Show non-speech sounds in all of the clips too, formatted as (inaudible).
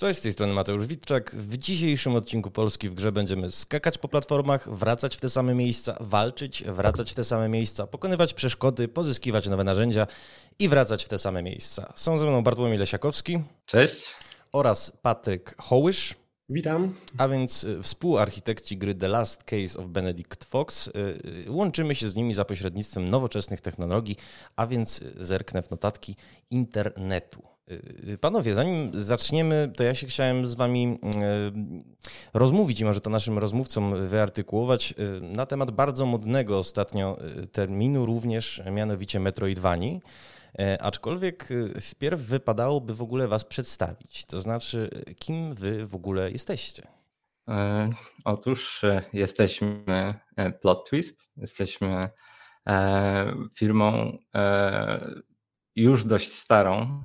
Cześć, z tej strony Mateusz Witczak. W dzisiejszym odcinku Polski w grze będziemy skakać po platformach, wracać w te same miejsca, walczyć, wracać w te same miejsca, pokonywać przeszkody, pozyskiwać nowe narzędzia i wracać w te same miejsca. Są ze mną Bartłomiej Lesiakowski. Cześć. Oraz Patryk Hołysz. Witam. A więc y, współarchitekci gry The Last Case of Benedict Fox. Y, y, łączymy się z nimi za pośrednictwem nowoczesnych technologii, a więc zerknę w notatki internetu. Panowie, zanim zaczniemy, to ja się chciałem z wami rozmówić i może to naszym rozmówcom wyartykułować na temat bardzo modnego ostatnio terminu również, mianowicie Metroidvanii. E, aczkolwiek wpierw wypadałoby w ogóle was przedstawić. To znaczy, kim wy w ogóle jesteście? E, otóż e, jesteśmy Plot Twist. Jesteśmy firmą już dość starą,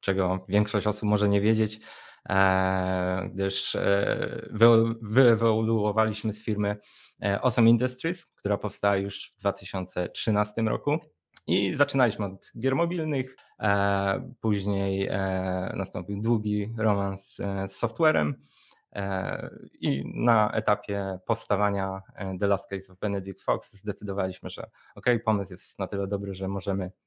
czego większość osób może nie wiedzieć, gdyż wyewoluowaliśmy z firmy Awesome Industries, która powstała już w 2013 roku. I zaczynaliśmy od gier mobilnych, później nastąpił długi romans z softwarem. I na etapie powstawania The Last Case of Benedict Fox zdecydowaliśmy, że ok, pomysł jest na tyle dobry, że możemy E,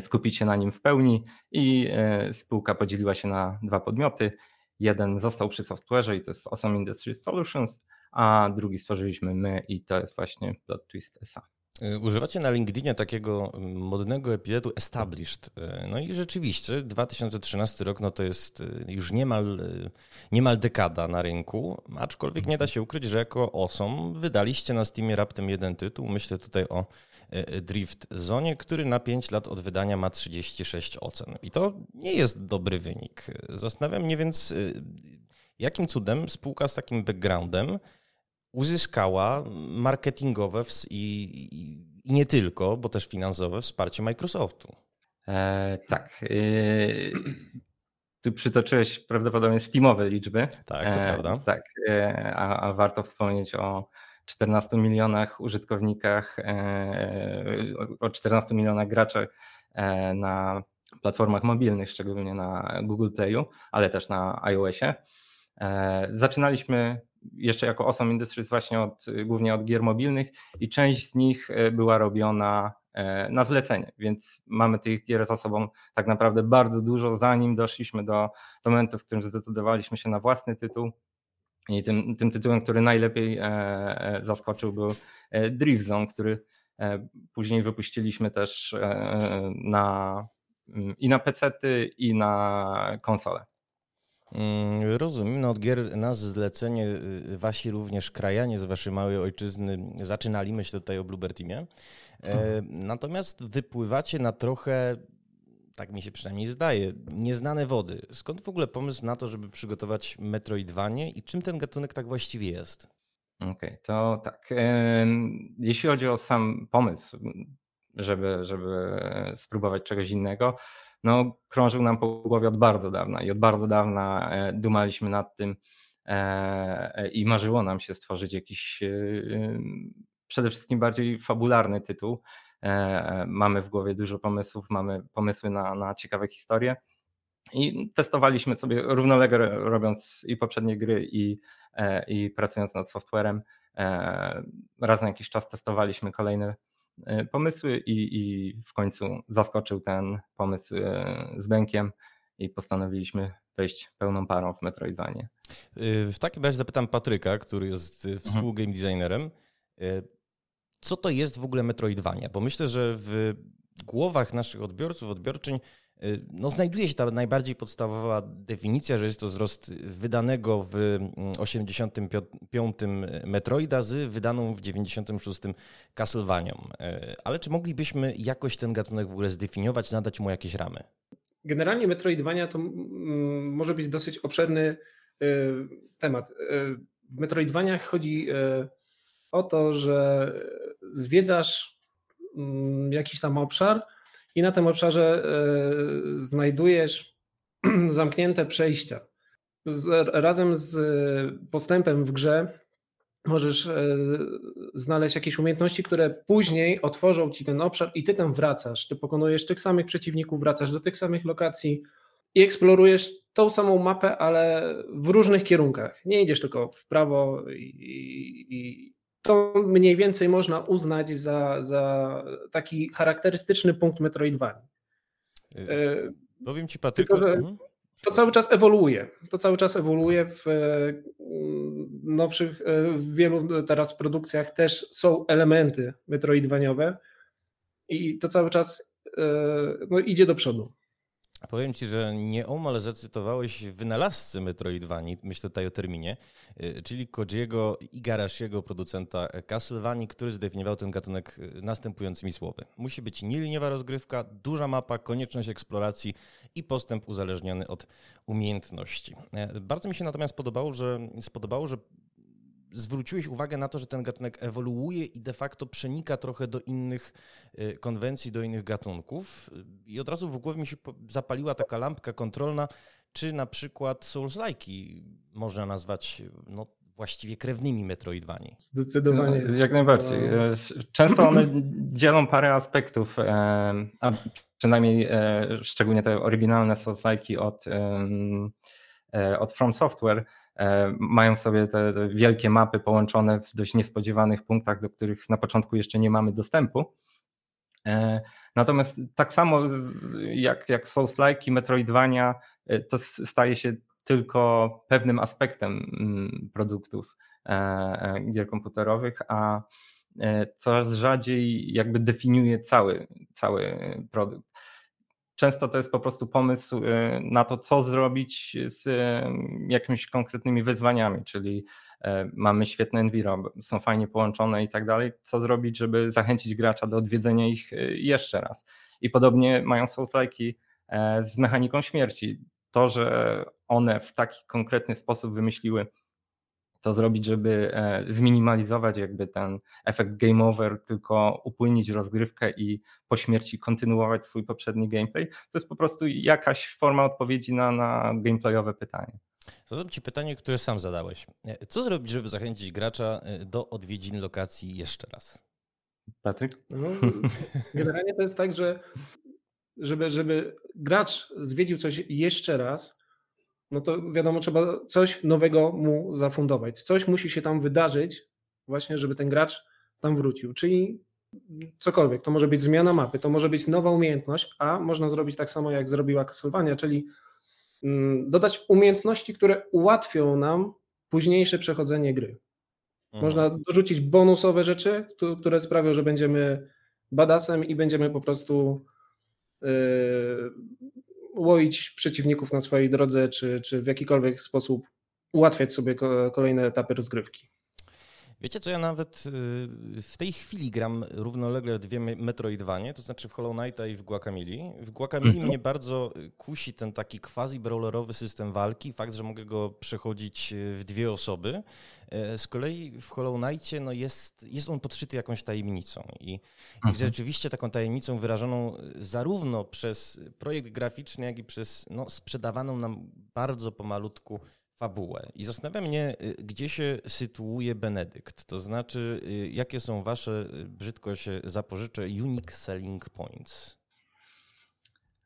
skupić się na nim w pełni i e, spółka podzieliła się na dwa podmioty. Jeden został przy software'ze i to jest Awesome Industry Solutions, a drugi stworzyliśmy my i to jest właśnie Plot Twist SA. E, używacie na LinkedInie takiego modnego epidetu established. No i rzeczywiście 2013 rok no to jest już niemal, niemal dekada na rynku, aczkolwiek nie da się ukryć, że jako osom wydaliście na Steamie raptem jeden tytuł. Myślę tutaj o E, Drift Zone, który na 5 lat od wydania ma 36 ocen. I to nie jest dobry wynik. Zastanawiam mnie więc, e, jakim cudem spółka z takim backgroundem uzyskała marketingowe i, i, nie tylko, bo też finansowe wsparcie Microsoftu. E, tak. E, tu przytoczyłeś prawdopodobnie Steamowe liczby. Tak, to e, prawda. Tak, a, a warto wspomnieć o 14 milionach użytkownikach, e, o 14 milionach graczy e, na platformach mobilnych, szczególnie na Google Playu, ale też na iOSie. E, zaczynaliśmy jeszcze jako Awesome Industries właśnie od, głównie od gier mobilnych i część z nich była robiona na zlecenie, więc mamy tych gier za sobą tak naprawdę bardzo dużo, zanim doszliśmy do, do momentu, w którym zdecydowaliśmy się na własny tytuł i tym, tym tytułem, który najlepiej e, e, zaskoczył, był e, Drift Zone, który później wypuściliśmy też na, mm, i na PC-ty, i na konsole. Mm, rozumiem. No od gier na zlecenie y, wasi również krajanie z waszej małej ojczyzny zaczynali, myślę tutaj o Bluebird Teamie. Mhm. Natomiast wypływacie na trochę tak mi się przynajmniej zdaje, nieznane wody. Skąd w ogóle pomysł na to, żeby przygotować Metroidvanie i czym ten gatunek tak właściwie jest? Okej, okay, to tak. Jeśli chodzi o sam pomysł, żeby, żeby spróbować czegoś innego, no krążył nam po głowie od bardzo dawna i od bardzo dawna e, dumaliśmy nad tym e, i marzyło nam się stworzyć jakiś e, przede wszystkim bardziej fabularny tytuł, mamy w głowie dużo pomysłów, mamy pomysły na, na ciekawe historie. I testowaliśmy sobie równolegle robiąc i poprzednie gry, i, e, i pracując nad softwarem. E, raz na jakiś czas testowaliśmy kolejne pomysły i, i w końcu zaskoczył ten pomysł z Bękiem i postanowiliśmy wejść pełną parą w Metroidvanie. W takim razie zapytam Patryka, który jest współgame designerem co to jest w ogóle Metroidvania, bo myślę, że w głowach naszych odbiorców, odbiorczyń y, no, znajduje się ta najbardziej podstawowa definicja, że jest to wzrost wydanego w 85 Metroida z wydaną w 96 Castlevanią. Y, ale czy moglibyśmy jakoś ten gatunek w ogóle zdefiniować, nadać mu jakieś ramy? Generalnie Metroidvania to może być dosyć obszerny y, temat. W Metroidvaniach chodzi o to, że zwiedzasz mm, jakiś tam obszar i na tym obszarze e, znajdujesz (clears throat) zamknięte przejścia. Razem z postępem w grze możesz e, znaleźć jakieś umiejętności, które później otworzą ci ten obszar i ty tam wracasz. Ty pokonujesz tych samych przeciwników, wracasz do tych samych lokacji i eksplorujesz tą samą mapę, ale w różnych kierunkach. Nie idziesz tylko w prawo i, i to mniej więcej można uznać za, za taki charakterystyczny punkt Metroidvanii. Yy, powiem ci, Patryku, tylko, mhm. to cały czas ewoluuje. To cały czas ewoluuje w nowszych, w wielu teraz produkcjach też są elementy metroidwaniowe i to cały czas no, idzie do przodu. Powiem ci, że nieomal zacytowałeś wynalazcy Metroidvanii, myślę tutaj o terminie, y, czyli Kojiego Igarashiego, producenta Castlevanii, który zdefiniował ten gatunek y, następującymi słowy. Musi być nieliniowa rozgrywka, duża mapa, konieczność eksploracji i postęp uzależniony od umiejętności. E, bardzo mi się natomiast podobało, że, spodobało, że zwróciłeś uwagę na to, że ten gatunek ewoluuje i de facto przenika trochę do innych y, konwencji, do innych gatunków. I od razu w głowie mi się zapaliła taka lampka kontrolna, czy na przykład Souls-like'i można nazwać no, właściwie krewnymi Metroidvanii. Zdecydowanie. Jak najbardziej. No. E, często one (clears throat) dzielą parę aspektów, e, a przynajmniej e, szczególnie te oryginalne Souls-like'i od, od From Software E, mają sobie te, te, wielkie mapy połączone w dość niespodziewanych punktach, do których na początku jeszcze nie mamy dostępu. E, natomiast tak samo jak, jak Souls-like i Metroidvania, e, to staje się tylko pewnym aspektem mm, produktów gier komputerowych, a coraz rzadziej jakby definiuje cały, cały produkt. Często to jest po prostu pomysł y, na to, co zrobić z y, jakimiś konkretnymi wyzwaniami, czyli e, mamy świetne enviro, są fajnie połączone i tak dalej. Co zrobić, żeby zachęcić gracza do odwiedzenia ich y, jeszcze raz? I podobnie mają Souls-like'i e, z mechaniką śmierci. To, że one w taki konkretny sposób wymyśliły co zrobić, żeby e, zminimalizować jakby ten efekt game over, tylko upłynić rozgrywkę i po śmierci kontynuować swój poprzedni gameplay. To jest po prostu jakaś forma odpowiedzi na, na gameplayowe pytanie. Zadam Ci pytanie, które sam zadałeś. E, co zrobić, żeby zachęcić gracza e, do odwiedzin lokacji jeszcze raz? Patryk? No, generalnie to jest tak, że żeby, żeby gracz zwiedził coś jeszcze raz, no to wiadomo, trzeba coś nowego mu zafundować. Coś musi się tam wydarzyć, właśnie, żeby ten gracz tam wrócił. Czyli cokolwiek. To może być zmiana mapy, to może być nowa umiejętność, a można zrobić tak samo, jak zrobiła Castlevania, czyli mm, dodać umiejętności, które ułatwią nam późniejsze przechodzenie gry. Mhm. Można dorzucić bonusowe rzeczy, które sprawią, że będziemy badasem i będziemy po prostu yy, łoić przeciwników na swojej drodze, czy, czy w jakikolwiek sposób ułatwiać sobie kolejne etapy rozgrywki. Wiecie co, ja nawet y, w tej chwili gram równolegle dwie Metroidvanie, to znaczy w Hollow Knighta i w Guacamili. W Guacamili mhm. mnie bardzo kusi ten taki quasi-brawlerowy system walki, fakt, że mogę go przechodzić y, w dwie osoby. E, z kolei w Hollow Knightie no jest, jest on podszyty jakąś tajemnicą i, mhm. i rzeczywiście taką tajemnicą wyrażoną zarówno przez projekt graficzny, jak i przez no, sprzedawaną nam bardzo pomalutku fabułę. I zastanawia mnie, y, gdzie się sytuuje Benedykt. To znaczy, y, jakie są wasze, y, brzydko się zapożyczę, unique selling points?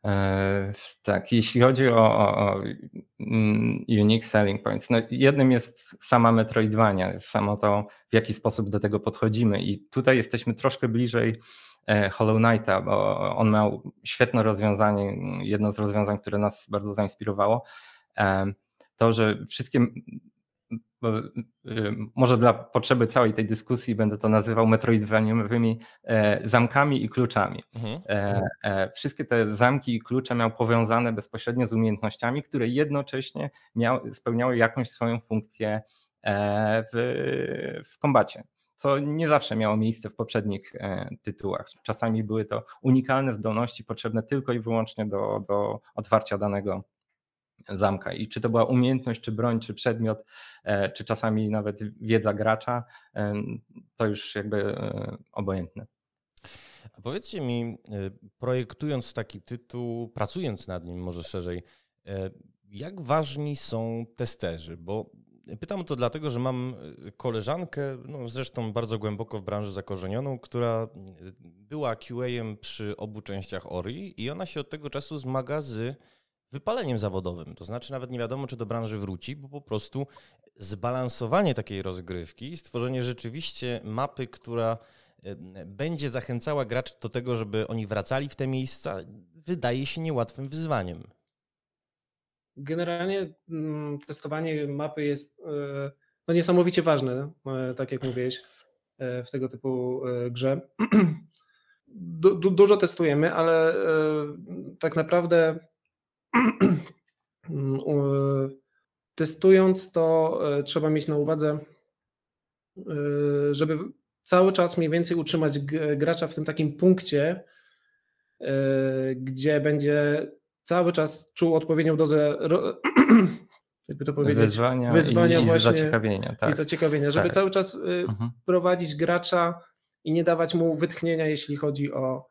E, tak, jeśli chodzi o, o, o, mm, unique selling points, no jednym jest sama Metroidvania, samo to, w jaki sposób do tego podchodzimy. I tutaj jesteśmy troszkę bliżej e, Hollow Knighta, bo on miał świetne rozwiązanie, jedno z rozwiązań, które nas bardzo zainspirowało. E, to, że wszystkie y, może dla potrzeby całej tej dyskusji będę to nazywał metroidwaniowymi e, zamkami i kluczami. Mhm. E, e, wszystkie te zamki i klucze miał powiązane bezpośrednio z umiejętnościami, które jednocześnie miał, spełniały jakąś swoją funkcję w, w kombacie co nie zawsze miało miejsce w poprzednich tytułach. Czasami były to unikalne zdolności potrzebne tylko i wyłącznie do, do otwarcia danego zamka. I czy to była umiejętność, czy broń, czy przedmiot, e, czy czasami nawet wiedza gracza, e, to już jakby e, obojętne. A powiedzcie mi, projektując taki tytuł, pracując nad nim może szerzej, jak ważni są testerzy? Bo pytam to dlatego, że mam koleżankę, no zresztą bardzo głęboko w branży zakorzenioną, która była QA-em przy obu częściach Ori i ona się od tego czasu zmaga z wypaleniem zawodowym. To znaczy nawet nie wiadomo, czy do branży wróci, bo po prostu zbalansowanie takiej rozgrywki, stworzenie rzeczywiście mapy, która będzie zachęcała graczy do tego, żeby oni wracali w te miejsca, wydaje się niełatwym wyzwaniem. Generalnie mm, testowanie mapy jest e, no, niesamowicie ważne, e, tak jak mówiłeś, e, w tego typu grze. (clears throat) Du, du, dużo testujemy, ale tak naprawdę testując to trzeba mieć na uwadze, żeby cały czas mniej więcej utrzymać gracza w tym takim punkcie, gdzie będzie cały czas czuł odpowiednią dozę (clears throat) jakby to powiedzieć, wyzwania, wyzwania i, właśnie, i zaciekawienia. Tak. I zaciekawienia, żeby tak. cały czas y, mhm. prowadzić gracza i nie dawać mu wytchnienia, jeśli chodzi o,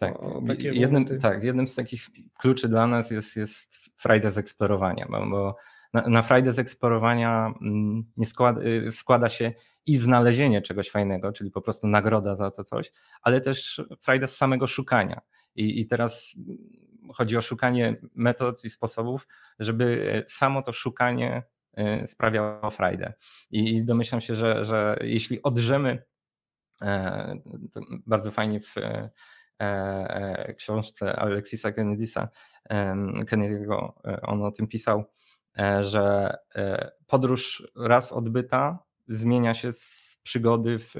tak. O jednym, tak, jednym z takich kluczy dla nas jest, jest frajda z eksplorowania, bo, na, na frajdę z eksplorowania mm, nie składa, y, składa się i znalezienie czegoś fajnego, czyli po prostu nagroda za to coś, ale też frajda z samego szukania. I, i teraz chodzi o szukanie metod i sposobów, żeby e, samo to szukanie e, sprawiało frajdę. I domyślam się, że, że jeśli odrzemy, e, bardzo fajnie w książce Alexisa Kennedy'sa, Kennedy'ego, on o tym pisał, że podróż raz odbyta zmienia się z przygody w,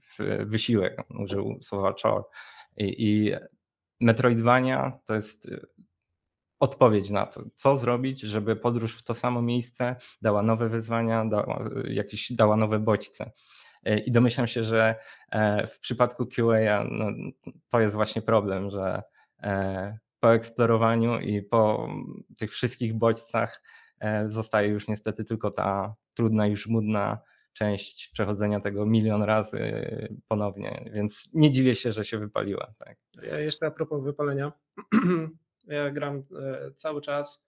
w wysiłek. Użył słowa chore. I, I Metroidvania to jest odpowiedź na to, co zrobić, żeby podróż w to samo miejsce dała nowe wyzwania, dała, jakieś, dała nowe bodźce. Y, I domyślam się, że e, w przypadku QA no, to jest właśnie problem, że e, po eksplorowaniu i po tych wszystkich bodźcach e, zostaje już niestety tylko ta trudna i żmudna część przechodzenia tego milion razy ponownie, więc nie dziwię się, że się wypaliła. Tak. Ja jeszcze a propos wypalenia, (clears throat) ja gram e, cały czas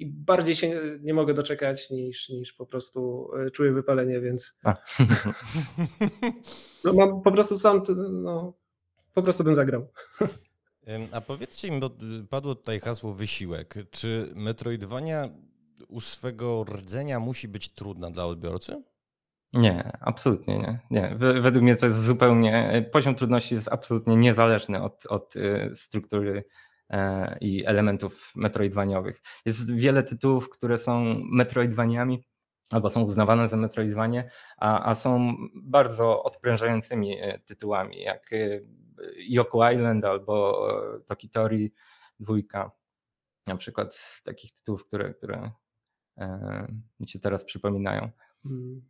i bardziej się nie mogę doczekać niż, niż po prostu e, czuję wypalenie, więc (laughs) no, mam po prostu sam, no, po prostu bym zagrał. A powiedzcie mi, bo padło tutaj hasło wysiłek. Czy Metroidvania u swego rdzenia musi być trudna dla odbiorcy? Nie, absolutnie nie. nie. Według mnie to jest zupełnie, poziom trudności jest absolutnie niezależny od, od y, struktury e, i elementów metroidwaniowych. Jest wiele tytułów, które są metroidwaniami albo są uznawane za metroidwanie, a, a są bardzo odprężającymi e, tytułami, jak y, Yoku Island albo e, Tokitori dwójka, na przykład z takich tytułów, które, które mi się teraz przypominają. Hmm.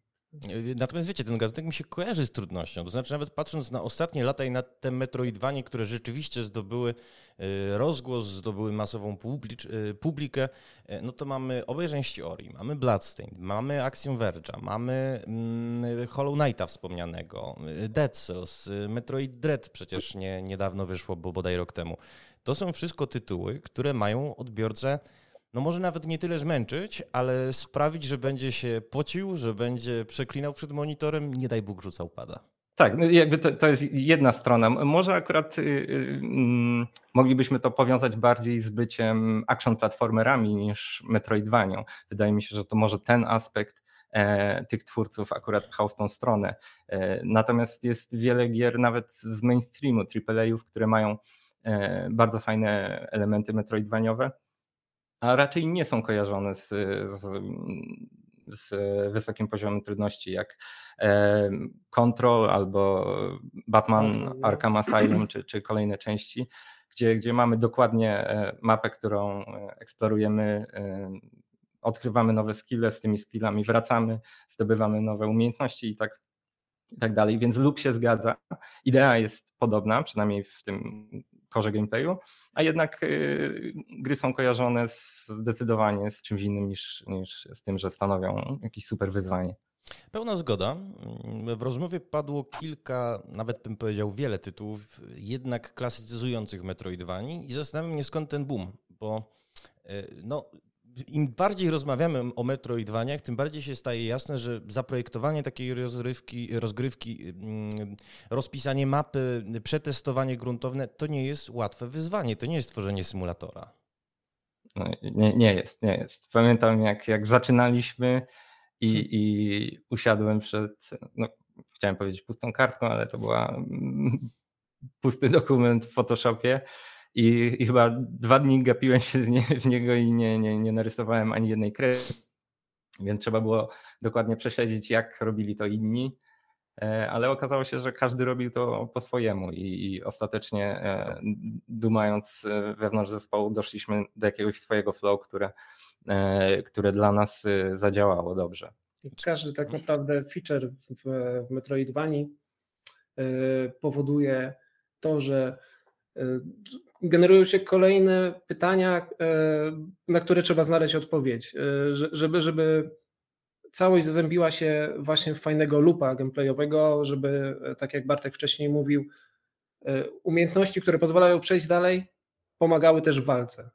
Natomiast wiecie, ten gatunek mi się kojarzy z trudnością. To znaczy, nawet patrząc na ostatnie lata i na te Metroidvanie, które rzeczywiście zdobyły e, rozgłos, zdobyły masową e, publikę, e, no to mamy obejrzenie Ori, mamy Bloodstained, mamy Action Verge'a, mamy mm, Hollow Knighta wspomnianego, Dead Cells, Metroid Dread przecież nie, niedawno wyszło, bo bodaj rok temu. To są wszystko tytuły, które mają odbiorcę no może nawet nie tyle zmęczyć, ale sprawić, że będzie się pocił, że będzie przeklinał przed monitorem, nie daj Bóg rzucał pada. Tak, no jakby to, to jest jedna strona. Może akurat y, y, mm, moglibyśmy to powiązać bardziej z byciem action platformerami niż Metroidvanią. Wydaje mi się, że to może ten aspekt e, tych twórców akurat pchał w tą stronę. E, natomiast jest wiele gier nawet z mainstreamu, AAA-ów, które mają e, bardzo fajne elementy metroidwaniowe a raczej nie są kojarzone z, z, z wysokim poziomem trudności, jak e, Control albo Batman Arkham Asylum, czy, czy kolejne części, gdzie, gdzie mamy dokładnie e, mapę, którą e, eksplorujemy, odkrywamy nowe skille, z tymi skillami wracamy, zdobywamy nowe umiejętności i tak, i tak dalej. Więc look się zgadza. Idea jest podobna, przynajmniej w tym korze gameplayu, a jednak y, gry są kojarzone zdecydowanie z czymś innym niż, niż z tym, że stanowią jakieś super wyzwanie. Pełna zgoda. W rozmowie padło kilka, nawet bym powiedział wiele tytułów, jednak klasycyzujących Metroidvanii i zastanawiam mnie skąd ten boom, bo y, no, im bardziej rozmawiamy o Metroidvaniach, tym bardziej się staje jasne, że zaprojektowanie takiej rozrywki, rozgrywki, mm, rozpisanie mapy, przetestowanie gruntowne to nie jest łatwe wyzwanie, to nie jest tworzenie symulatora. No, nie, nie jest, nie jest. Pamiętam jak, jak zaczynaliśmy i, hmm. i usiadłem przed, no, chciałem powiedzieć pustą kartką, ale to była pusty dokument w Photoshopie i, i chyba dwa dni gapiłem się nie, w niego i nie, nie, nie narysowałem ani jednej kreski, więc trzeba było dokładnie prześledzić, jak robili to inni E, ale okazało się, że każdy robił to po swojemu i, i ostatecznie e, dumając e, wewnątrz zespołu doszliśmy do jakiegoś swojego flow, które, które dla nas zadziałało dobrze. Każdy tak naprawdę feature w, w Metroidvanii powoduje to, że generują się kolejne pytania, na które trzeba znaleźć odpowiedź, żeby, żeby całość zazębiła się właśnie w fajnego lupa gameplayowego, żeby, e, tak jak Bartek wcześniej mówił, e, umiejętności, które pozwalają przejść dalej, pomagały też w walce.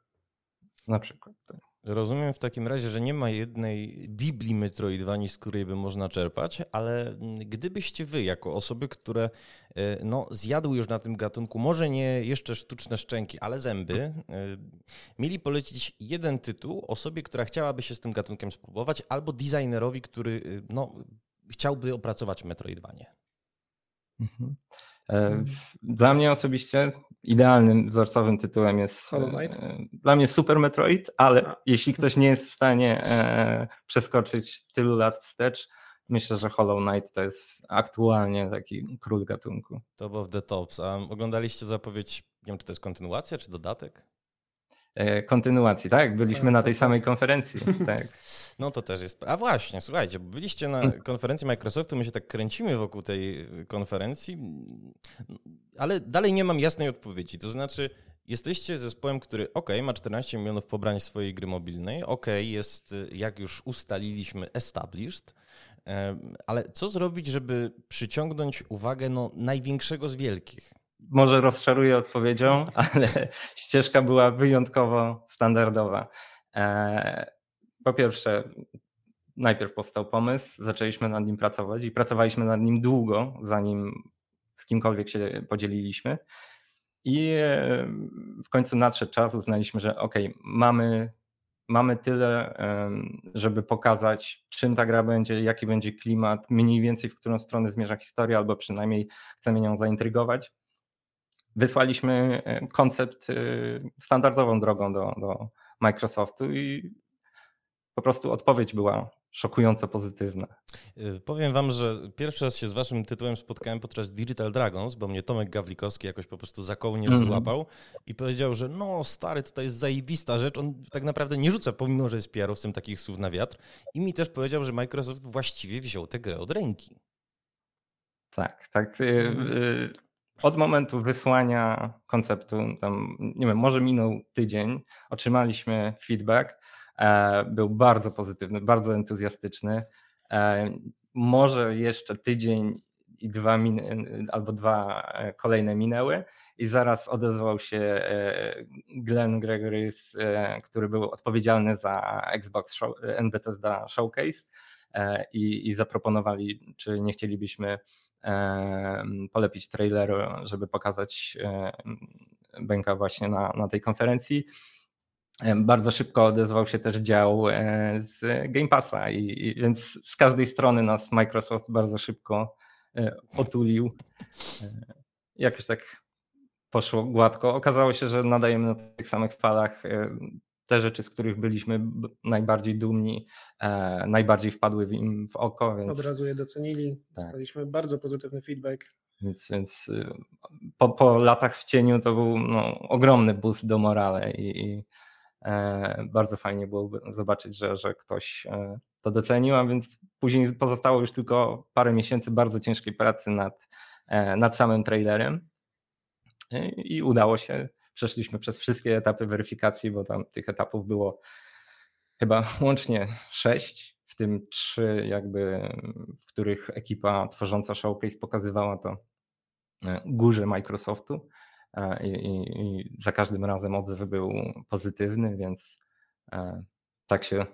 Na przykład. Tak. Rozumiem w takim razie, że nie ma jednej Biblii Metroidvanii, z której by można czerpać, ale gdybyście wy, jako osoby, które e, no, zjadły już na tym gatunku, może nie jeszcze sztuczne szczęki, ale zęby, e, mieli polecić jeden tytuł osobie, która chciałaby się z tym gatunkiem spróbować, albo designerowi, który e, no, chciałby opracować Metroidvanie. Mhm. Dla mnie osobiście idealnym wzorcowym tytułem jest Hollow Knight. E, dla mnie Super Metroid, ale A. jeśli ktoś nie jest w stanie e, przeskoczyć tylu lat wstecz, myślę, że Hollow Knight to jest aktualnie taki król gatunku. Top of the tops. A oglądaliście zapowiedź, nie wiem czy to jest kontynuacja czy dodatek? E, kontynuacji, tak? Byliśmy tak, na tej tak, samej tak. konferencji. (laughs) Tak. No to też jest. A właśnie, słuchajcie, byliście na konferencji Microsoftu, my się tak kręcimy wokół tej konferencji, ale dalej nie mam jasnej odpowiedzi. To znaczy, jesteście zespołem, który ok, ma 14 milionów pobrań swojej gry mobilnej, ok, jest, jak już ustaliliśmy, established, ale co zrobić, żeby przyciągnąć uwagę no, największego z wielkich? Może rozczaruję odpowiedzią, (laughs) ale ścieżka była wyjątkowo standardowa. E, po pierwsze, najpierw powstał pomysł, zaczęliśmy nad nim pracować i pracowaliśmy nad nim długo, zanim z kimkolwiek się podzieliliśmy. I e, w końcu nadszedł czas, uznaliśmy, że ok, mamy, mamy tyle, żeby pokazać, czym ta gra będzie, jaki będzie klimat, mniej więcej w którą stronę zmierza historia, albo przynajmniej chcemy nią zaintrygować wysłaliśmy e, koncept e, standardową drogą do, do Microsoftu i po prostu odpowiedź była szokująco pozytywna. E, powiem wam, że pierwszy raz się z waszym tytułem spotkałem podczas Digital Dragons, bo mnie Tomek Gawlikowski jakoś po prostu za kołnierz mm -hmm. złapał i powiedział, że no stary, to jest zajebista rzecz. On tak naprawdę nie rzuca, pomimo że jest PR-owcem takich słów na wiatr. I mi też powiedział, że Microsoft właściwie wziął tę grę od ręki. Tak, tak. Od momentu wysłania konceptu, tam nie wiem, może minął tydzień, otrzymaliśmy feedback. E, był bardzo pozytywny, bardzo entuzjastyczny. E, może jeszcze tydzień i dwa albo dwa e, kolejne minęły i zaraz odezwał się Glenn Gregorys, który był odpowiedzialny za Xbox Show, NBTSD Showcase i, i zaproponowali, czy nie chcielibyśmy polepić trailer, żeby pokazać Benka właśnie na, na tej konferencji. Bardzo szybko odezwał się też dział e, z Game Passa i, i więc z każdej strony nas Microsoft bardzo szybko e, otulił. E, jakoś tak poszło gładko. Okazało się, że nadajemy na tych samych falach te rzeczy, z których byliśmy najbardziej dumni, e, najbardziej wpadły im w oko. Więc... Od razu je docenili, tak. dostaliśmy bardzo pozytywny feedback. Więc, więc y, po, po latach w cieniu to był no, ogromny boost do morale i, i e, bardzo fajnie było zobaczyć, że, że ktoś e, to docenił, a więc później pozostało już tylko parę miesięcy bardzo ciężkiej pracy nad, e, nad samym trailerem i, i udało się przeszliśmy przez wszystkie etapy weryfikacji, bo tam tych etapów było chyba (laughs) łącznie sześć, w tym trzy jakby, w których ekipa tworząca Showcase pokazywała to e, górze Microsoftu e, i, i, i za każdym razem odzew był pozytywny, więc e, tak się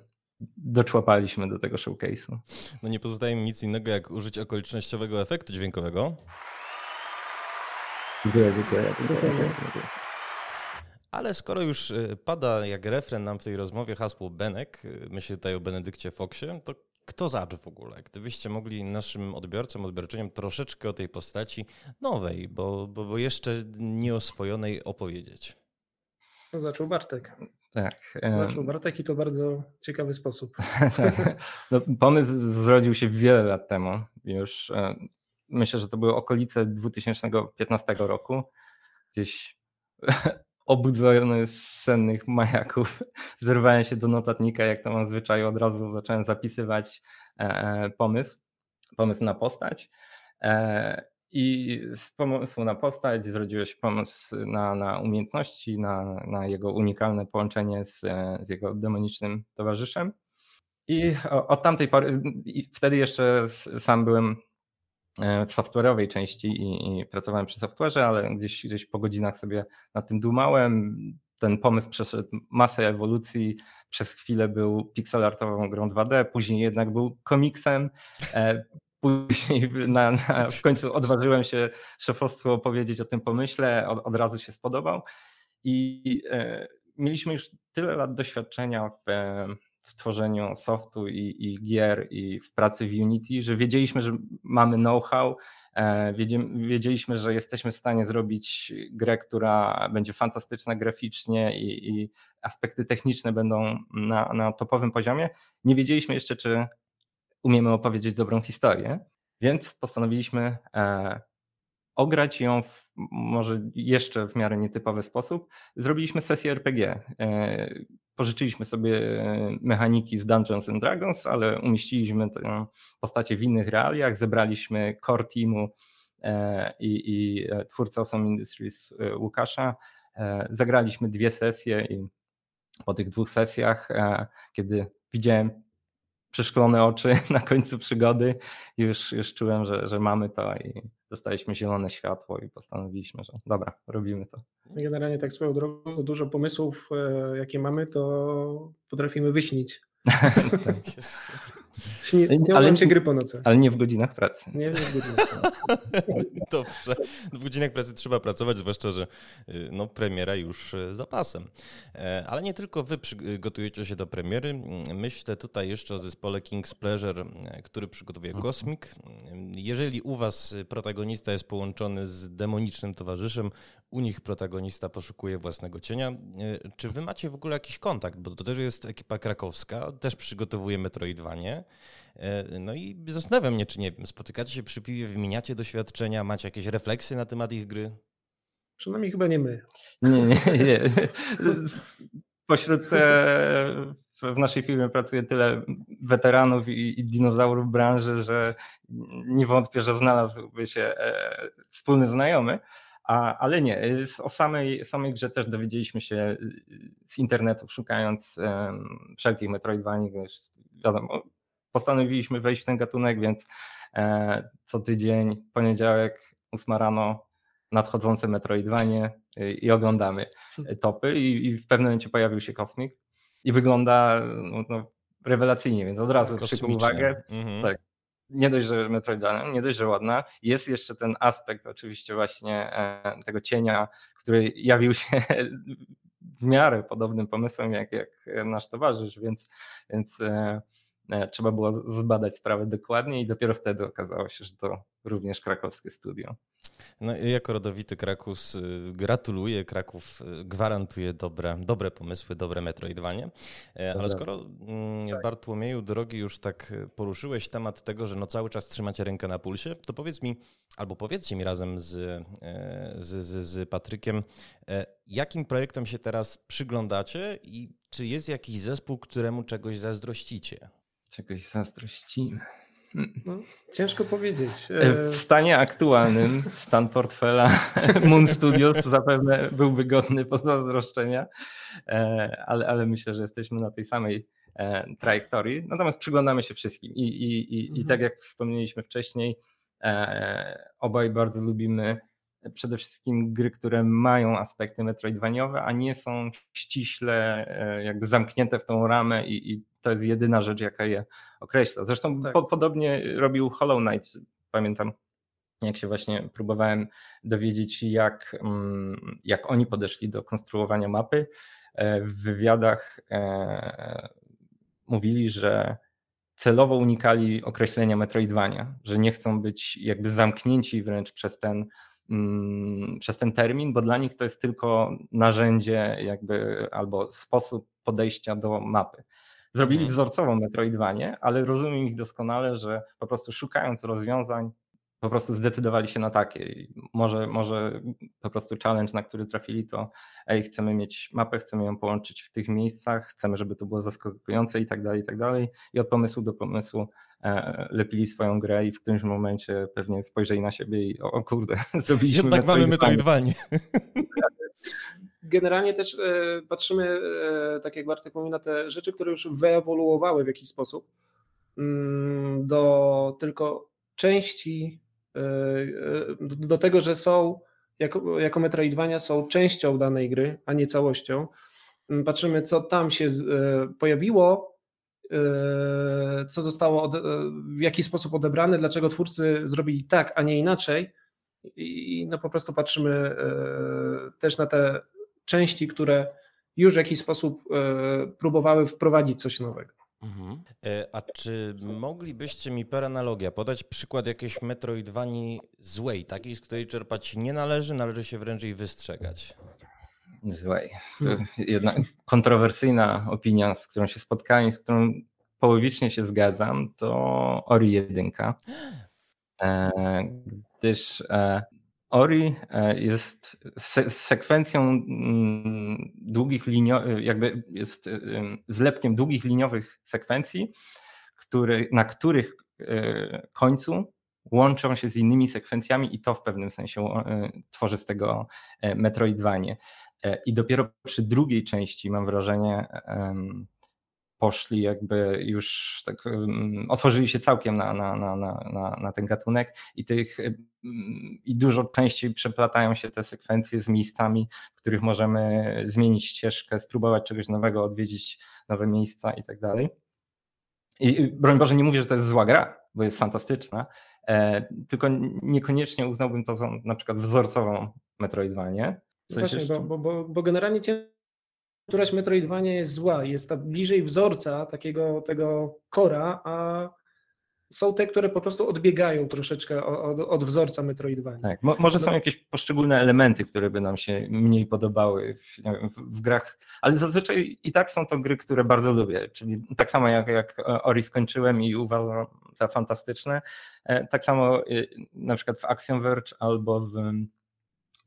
doczłapaliśmy do tego showcase'u. No nie pozostaje mi nic innego, jak użyć okolicznościowego efektu dźwiękowego. Dziękuję, dziękuję. dziękuję, dziękuję. Ale skoro już pada jak refren nam w tej rozmowie hasło Benek, myślę tutaj o Benedykcie Foxie, to kto zaczął w ogóle? Gdybyście mogli naszym odbiorcom, odbiorczyniom troszeczkę o tej postaci nowej, bo, bo, bo jeszcze nieoswojonej opowiedzieć. To zaczął Bartek. Tak. Zaczął Bartek i to bardzo ciekawy sposób. (laughs) tak. no, pomysł zrodził się wiele lat temu. Już e, myślę, że to były okolice 2015 roku. Gdzieś (laughs) obudzony z sennych majaków, (laughs) zerwałem się do notatnika, jak to mam zwyczaju, od razu zacząłem zapisywać e, e, pomysł, pomysł na postać. I z pomysłu na postać zrodził się pomysł na, na umiejętności, na, na jego unikalne połączenie z, z jego demonicznym towarzyszem. I od tamtej pory, wtedy jeszcze sam byłem e, w software'owej części i, i, pracowałem przy software'ze, ale gdzieś, gdzieś po godzinach sobie nad tym dumałem. Ten pomysł przeszedł masę ewolucji. Przez chwilę był pixelartową grą 2D, później jednak był komiksem. E, Później na, na, w końcu odważyłem się szefostwu opowiedzieć o tym pomyśle, od, od razu się spodobał. I e, mieliśmy już tyle lat doświadczenia w, e, w tworzeniu softu i, i, gier i w pracy w Unity, że wiedzieliśmy, że mamy know-how, e, wiedzieliśmy, że jesteśmy w stanie zrobić grę, która będzie fantastyczna graficznie i, i aspekty techniczne będą na, na topowym poziomie. Nie wiedzieliśmy jeszcze, czy umiemy opowiedzieć dobrą historię, więc postanowiliśmy e, ograć ją w może jeszcze w miarę nietypowy sposób. Zrobiliśmy sesję RPG. E, pożyczyliśmy sobie mechaniki z Dungeons and Dragons, ale umieściliśmy tę postacie w innych realiach. Zebraliśmy core teamu e, i, i twórcę Awesome Industries Łukasza. Zagraliśmy dwie sesje i po tych dwóch sesjach, kiedy widziałem przeszklone oczy (laughs) na końcu przygody. Już, już czułem, że, że mamy to i dostaliśmy zielone światło i postanowiliśmy, że dobra, robimy to. Generalnie tak swoją drogą, dużo pomysłów, e, jakie mamy, to potrafimy wyśnić. (laughs) tak. Śni, ale, się gry po nocach. Ale nie w godzinach pracy. Nie, nie w godzinach pracy. (laughs) Dobrze. W godzinach pracy trzeba pracować, zwłaszcza, że y, no, premiera już y, za pasem. E, ale nie tylko wy przygotujecie się do premiery. Myślę tutaj jeszcze o zespole King's Pleasure, e, który przygotowuje mhm. Cosmic. Jeżeli u was protagonista jest połączony z demonicznym towarzyszem, u nich protagonista poszukuje własnego cienia. E, czy wy macie w ogóle jakiś kontakt? Bo to też jest ekipa krakowska, też przygotowuje Metroidvanie. E, no i zastanawiam mnie, czy nie wiem, spotykacie się przy piwie, wymieniacie doświadczenia, macie jakieś refleksje na temat ich gry? Przynajmniej chyba nie my. Nie, nie, nie. Pośród e, w naszej firmie pracuje tyle weteranów i, i dinozaurów branży, że nie wątpię, że znalazłby się e, wspólny znajomy. A, ale nie, o samej, samej grze też dowiedzieliśmy się z internetu, szukając um, wszelkich Metroidvanii, wiadomo, postanowiliśmy wejść w ten gatunek, więc e, co tydzień, poniedziałek, 8 rano, nadchodzące Metroidvanie i, i oglądamy topy i, i, w pewnym momencie pojawił się Kosmik i wygląda no, no, rewelacyjnie, więc od razu przykuł uwagę. Mhm. Tak. Nie dość, że Metroidvania, nie dość, że ładna, jest jeszcze ten aspekt oczywiście właśnie e, tego cienia, który jawił się (laughs) w miarę podobnym pomysłem jak, jak nasz towarzysz, więc, więc e, E, trzeba było zbadać sprawę dokładnie i dopiero wtedy okazało się, że to również krakowskie studio. No i jako rodowity Krakus y, gratuluję. Kraków y, gwarantuje dobre, dobre pomysły, dobre Metroidvanie. E, ale skoro mm, tak. Bartłomieju drogi już tak poruszyłeś temat tego, że no cały czas trzymacie rękę na pulsie, to powiedz mi, albo powiedzcie mi razem z, e, z, z, z Patrykiem, jakim projektom się teraz przyglądacie i czy jest jakiś zespół, któremu czegoś zazdrościcie? Czegoś zazdrościmy. No, ciężko powiedzieć. E, w stanie aktualnym stan portfela (laughs) Moon Studios zapewne byłby godny pozazdroszczenia, e, ale, ale myślę, że jesteśmy na tej samej e, trajektorii. Natomiast przyglądamy się wszystkim i, i, i, mhm. i tak jak wspomnieliśmy wcześniej, obaj bardzo lubimy przede wszystkim gry, które mają aspekty metroidwaniowe, a nie są ściśle jakby zamknięte w tą ramę i, i to jest jedyna rzecz, jaka je określa. Zresztą tak. po, podobnie robił Hollow Knight, pamiętam. jak się właśnie próbowałem dowiedzieć, jak, mm, jak oni podeszli do konstruowania mapy, w wywiadach mówili, że celowo unikali określenia Metroidvania, że nie chcą być jakby zamknięci wręcz przez ten, mm, przez ten termin, bo dla nich to jest tylko narzędzie jakby albo sposób podejścia do mapy. Zrobili mhm. wzorcową Metroidvanię, ale rozumiem ich doskonale, że po prostu szukając rozwiązań, po prostu zdecydowali się na takie. Może, może po prostu challenge, na który trafili, to ej, chcemy mieć mapę, chcemy ją połączyć w tych miejscach, chcemy, żeby to było zaskakujące i tak dalej, i tak dalej. I od pomysłu do pomysłu e, lepili swoją grę i w którymś momencie pewnie spojrzeli na siebie i o, o kurde, (laughs) zrobiliśmy Jednak mamy Metroidvanie. Generalnie też e, patrzymy, e, tak jak Bartek mówi, na te rzeczy, które już wyewoluowały w jakiś sposób mm, do tylko części E, do tego, że są jako, jako Metroidvania są częścią danej gry, a nie całością. Mm, patrzymy, co tam się pojawiło, co zostało w jaki sposób odebrane, dlaczego twórcy zrobili tak, a nie inaczej. I no po prostu patrzymy też na te części, które już w jakiś sposób próbowały wprowadzić coś nowego. Mhm. E, a czy moglibyście mi per analogia podać przykład jakiejś Metroidvanii złej, takiej, z której czerpać nie należy, należy się wręcz jej wystrzegać? Złej. To hmm. jedna kontrowersyjna opinia, z którą się spotkałem, z którą połowicznie się zgadzam, to Ori 1. Gdyż e, Ori e, jest sekwencją mm, długich liniowych, jakby jest e, zlepkiem długich liniowych sekwencji, który, na których końcu łączą się z innymi sekwencjami i to w pewnym sensie tworzy z tego Metroidvanie. I dopiero przy drugiej części mam wrażenie, poszli jakby już tak, otworzyli się całkiem na, na, na, na, na ten gatunek i tych i dużo częściej przeplatają się te sekwencje z miejscami, w których możemy zmienić ścieżkę, spróbować czegoś nowego, odwiedzić nowe miejsca i tak dalej. I broń Boże, nie mówię, że to jest zła gra, bo jest fantastyczna, e, tylko niekoniecznie uznałbym to za na przykład wzorcową Metroidvanię. Właśnie, bo, bo, bo generalnie któraś Metroidvania jest zła, jest bliżej wzorca takiego tego kora, a są te, które po prostu odbiegają troszeczkę od, od wzorca Metroidvania. Tak, mo może no. są jakieś poszczególne elementy, które by nam się mniej podobały w, w, w, grach, ale zazwyczaj i tak są to gry, które bardzo lubię, czyli tak samo jak, jak Ori skończyłem i uważam za fantastyczne, e, tak samo y, na przykład w Action Verge albo w E,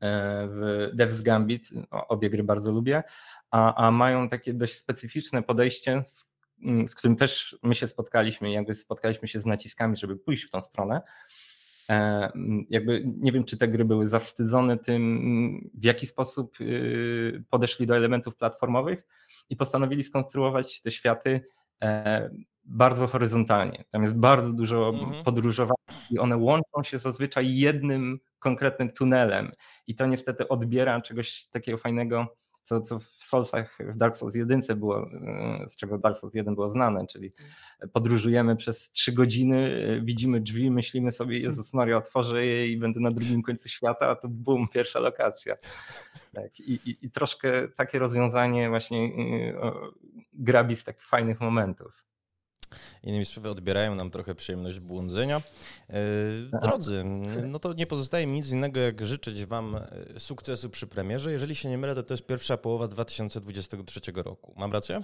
w Devs Gambit, obie gry bardzo lubię, a, a mają takie dość specyficzne podejście, z, mm, z, którym też my się spotkaliśmy, jakby spotkaliśmy się z naciskami, żeby pójść w tą stronę. E, mm, jakby nie wiem, czy te gry były zawstydzone tym, w jaki sposób y, podeszli do elementów platformowych i postanowili skonstruować te światy e, bardzo horyzontalnie. Tam jest bardzo dużo mhm. podróżowania i one łączą się zazwyczaj jednym konkretnym tunelem. I to niestety odbiera czegoś takiego fajnego, co, co w Soulsach, w Dark Souls 1 było, e, z czego Dark Souls 1 było znane, czyli podróżujemy przez trzy godziny, e, widzimy drzwi, myślimy sobie, (laughs) Jezus Maria, otworzę je i będę na drugim końcu świata, a to bum, pierwsza lokacja. Tak, i, i, I troszkę takie rozwiązanie właśnie e, grabi z takich fajnych momentów. Innymi słowy, odbierają nam trochę przyjemność błądzenia. E, drodzy, no to nie pozostaje mi nic innego, jak życzyć Wam e, sukcesu przy premierze. Jeżeli się nie mylę, to to jest pierwsza połowa 2023 roku. Mam rację?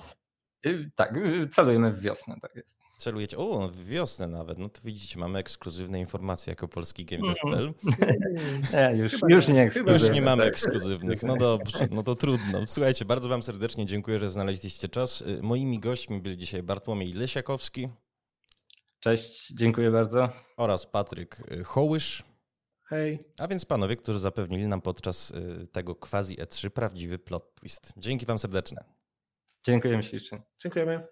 Y, tak, y, celujemy w wiosnę, tak jest. Celujecie, o, w wiosnę nawet, no to widzicie, mamy ekskluzywne informacje jako polski Game.pl. Nie, (laughs) już, już nie Już nie mamy tak. ekskluzywnych, no dobrze, no to trudno. Słuchajcie, bardzo wam serdecznie dziękuję, że znaleźliście czas. Y, moimi gośćmi byli dzisiaj Bartłomiej Lesiakowski. Cześć, dziękuję bardzo. Oraz Patryk Hołysz. Hej. A więc panowie, którzy zapewnili nam podczas tego quasi E3 prawdziwy plot twist. Dzięki wam serdeczne. Dziękujemy ślicznie. Dziękujemy.